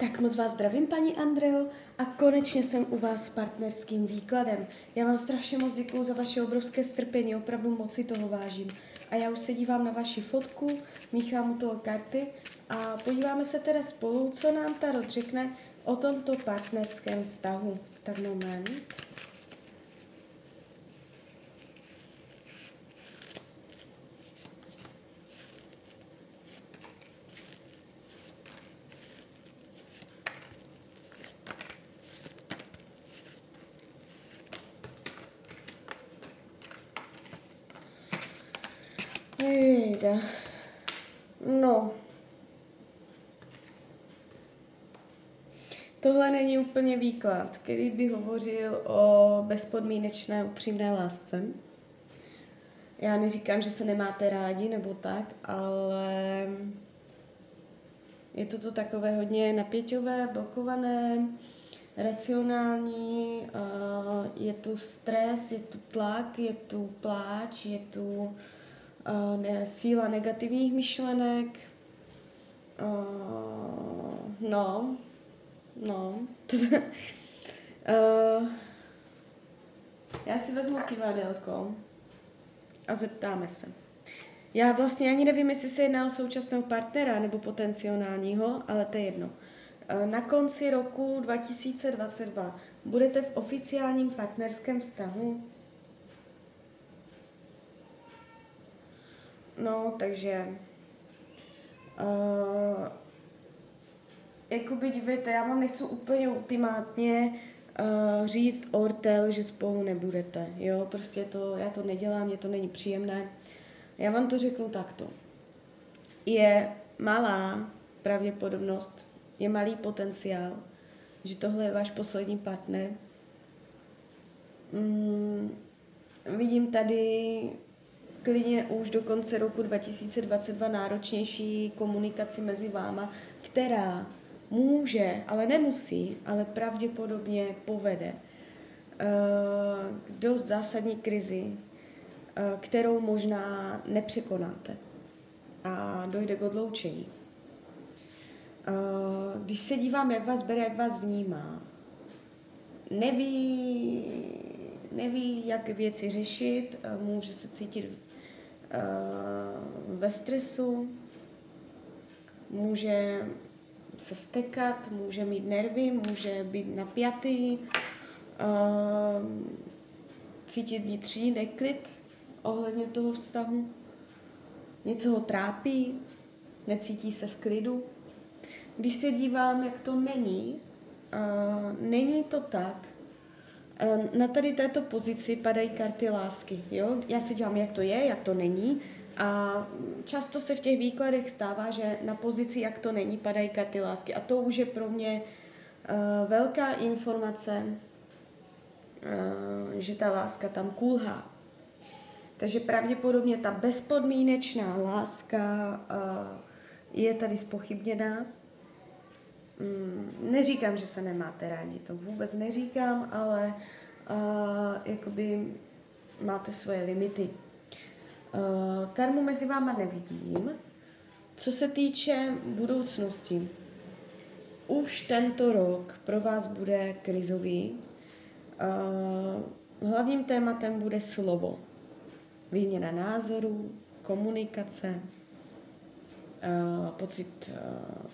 Tak moc vás zdravím, paní Andreo, a konečně jsem u vás s partnerským výkladem. Já vám strašně moc děkuji za vaše obrovské strpení, opravdu moc si toho vážím. A já už se dívám na vaši fotku, míchám u toho karty a podíváme se teda spolu, co nám ta řekne o tomto partnerském vztahu. Tak moment. Jejda. No. Tohle není úplně výklad, který by hovořil o bezpodmínečné upřímné lásce. Já neříkám, že se nemáte rádi nebo tak, ale je to to takové hodně napěťové, blokované, racionální, je tu stres, je tu tlak, je tu pláč, je tu uh, ne, síla negativních myšlenek. Uh, no, no. uh, já si vezmu kivadelko a zeptáme se. Já vlastně ani nevím, jestli se jedná o současného partnera nebo potenciálního, ale to je jedno. Na konci roku 2022 budete v oficiálním partnerském vztahu No, takže... Uh, jakoby dívejte, já vám nechci úplně ultimátně uh, říct ortel, že spolu nebudete, jo, prostě to, já to nedělám, mě to není příjemné. Já vám to řeknu takto. Je malá pravděpodobnost, je malý potenciál, že tohle je váš poslední partner. Mm, vidím tady klidně už do konce roku 2022 náročnější komunikaci mezi váma, která může, ale nemusí, ale pravděpodobně povede k dost zásadní krizi, uh, kterou možná nepřekonáte a dojde k odloučení. Uh, když se dívám, jak vás bere, jak vás vnímá, neví, neví, jak věci řešit, může se cítit ve stresu, může se vstekat, může mít nervy, může být napjatý, cítit vnitřní neklid ohledně toho vztahu. Něco ho trápí, necítí se v klidu. Když se dívám, jak to není, není to tak, na tady této pozici padají karty lásky. Jo? Já si dívám, jak to je, jak to není. A často se v těch výkladech stává, že na pozici, jak to není, padají karty lásky. A to už je pro mě uh, velká informace, uh, že ta láska tam kulhá. Takže pravděpodobně ta bezpodmínečná láska uh, je tady spochybněná. Mm, neříkám, že se nemáte rádi, to vůbec neříkám, ale uh, jakoby máte svoje limity. Uh, karmu mezi váma nevidím. Co se týče budoucnosti, už tento rok pro vás bude krizový. Uh, hlavním tématem bude slovo. Výměna názorů, komunikace, uh, pocit uh,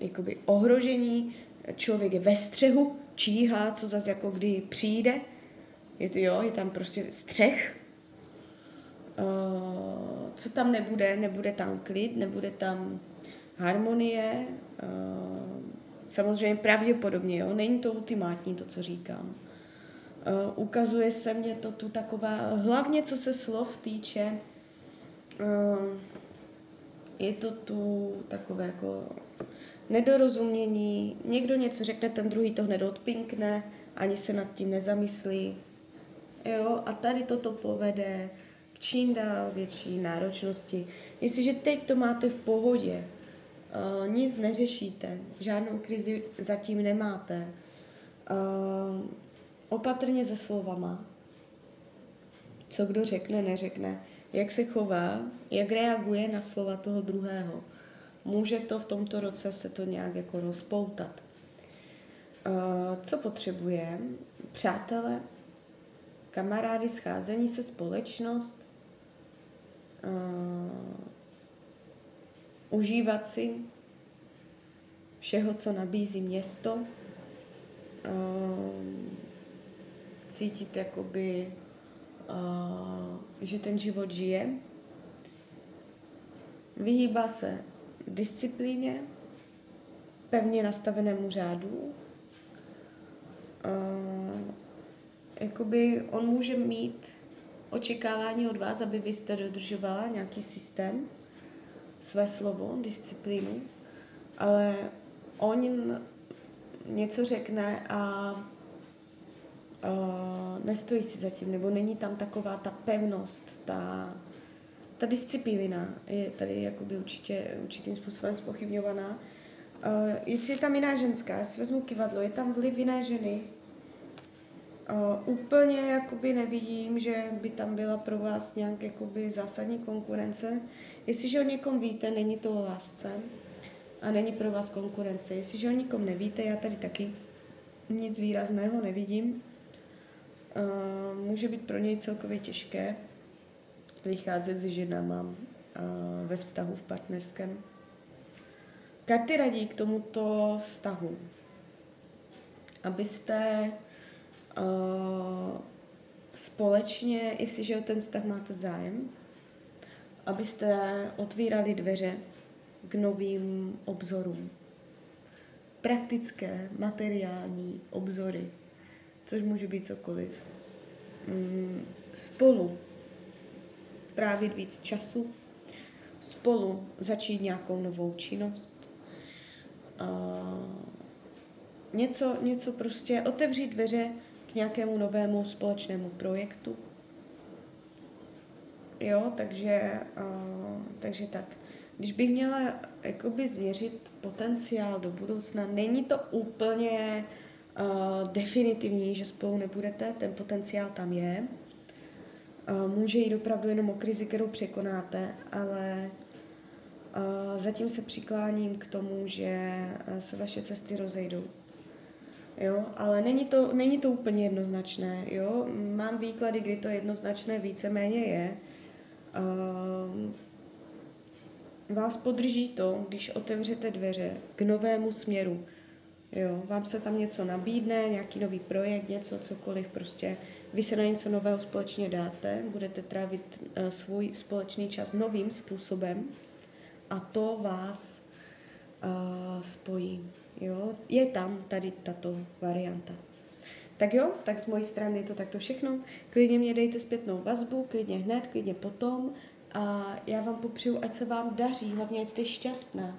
jakoby ohrožení, člověk je ve střehu, číhá, co zase jako kdy přijde, je to jo, je tam prostě střech, uh, co tam nebude, nebude tam klid, nebude tam harmonie, uh, samozřejmě pravděpodobně, jo, není to ultimátní to, co říkám. Uh, ukazuje se mně to tu taková, hlavně co se slov týče, je to tu takové jako nedorozumění, někdo něco řekne, ten druhý to hned odpinkne, ani se nad tím nezamyslí. Jo, a tady toto povede k čím dál větší náročnosti. Jestliže teď to máte v pohodě, uh, nic neřešíte, žádnou krizi zatím nemáte, uh, opatrně se slovama, co kdo řekne, neřekne, jak se chová, jak reaguje na slova toho druhého může to v tomto roce se to nějak jako rozpoutat. Uh, co potřebuje? Přátelé, kamarády, scházení se, společnost, uh, užívat si všeho, co nabízí město, uh, cítit jakoby, že ten život žije, vyhýbá se disciplíně, pevně nastavenému řádu. Uh, jakoby on může mít očekávání od vás, aby vy jste dodržovala nějaký systém, své slovo, disciplínu, ale on něco řekne a uh, nestojí si zatím, nebo není tam taková ta pevnost, ta, ta disciplína je tady jakoby určitě určitým způsobem spochybňovaná. Uh, jestli je tam jiná ženská, jestli vezmu kivadlo, je tam vliv jiné ženy, Uh, úplně jakoby nevidím, že by tam byla pro vás nějak jakoby zásadní konkurence. Jestliže o někom víte, není to o lásce a není pro vás konkurence. Jestliže o někom nevíte, já tady taky nic výrazného nevidím. Uh, může být pro něj celkově těžké vycházet s ženama uh, ve vztahu v partnerském. Karty radí k tomuto vztahu, abyste uh, společně, jestliže o ten vztah máte zájem, abyste otvírali dveře k novým obzorům. Praktické, materiální obzory, což může být cokoliv. Mm, spolu trávit víc času, spolu začít nějakou novou činnost. Něco, něco prostě otevřít dveře k nějakému novému společnému projektu. Jo, takže, takže tak. Když bych měla jakoby změřit potenciál do budoucna, není to úplně uh, definitivní, že spolu nebudete, ten potenciál tam je. Uh, může jít opravdu jenom o krizi, kterou překonáte, ale uh, zatím se přikláním k tomu, že se vaše cesty rozejdou. Jo, ale není to, není to úplně jednoznačné, jo. Mám výklady, kdy to jednoznačné víceméně je. Vás podrží to, když otevřete dveře k novému směru. Jo, vám se tam něco nabídne, nějaký nový projekt, něco, cokoliv, prostě vy se na něco nového společně dáte, budete trávit uh, svůj společný čas novým způsobem a to vás uh, spojí. Jo? Je tam tady tato varianta. Tak jo, tak z mojí strany je to takto všechno. Klidně mě dejte zpětnou vazbu, klidně hned, klidně potom. A já vám popřeju, ať se vám daří, hlavně ať jste šťastná.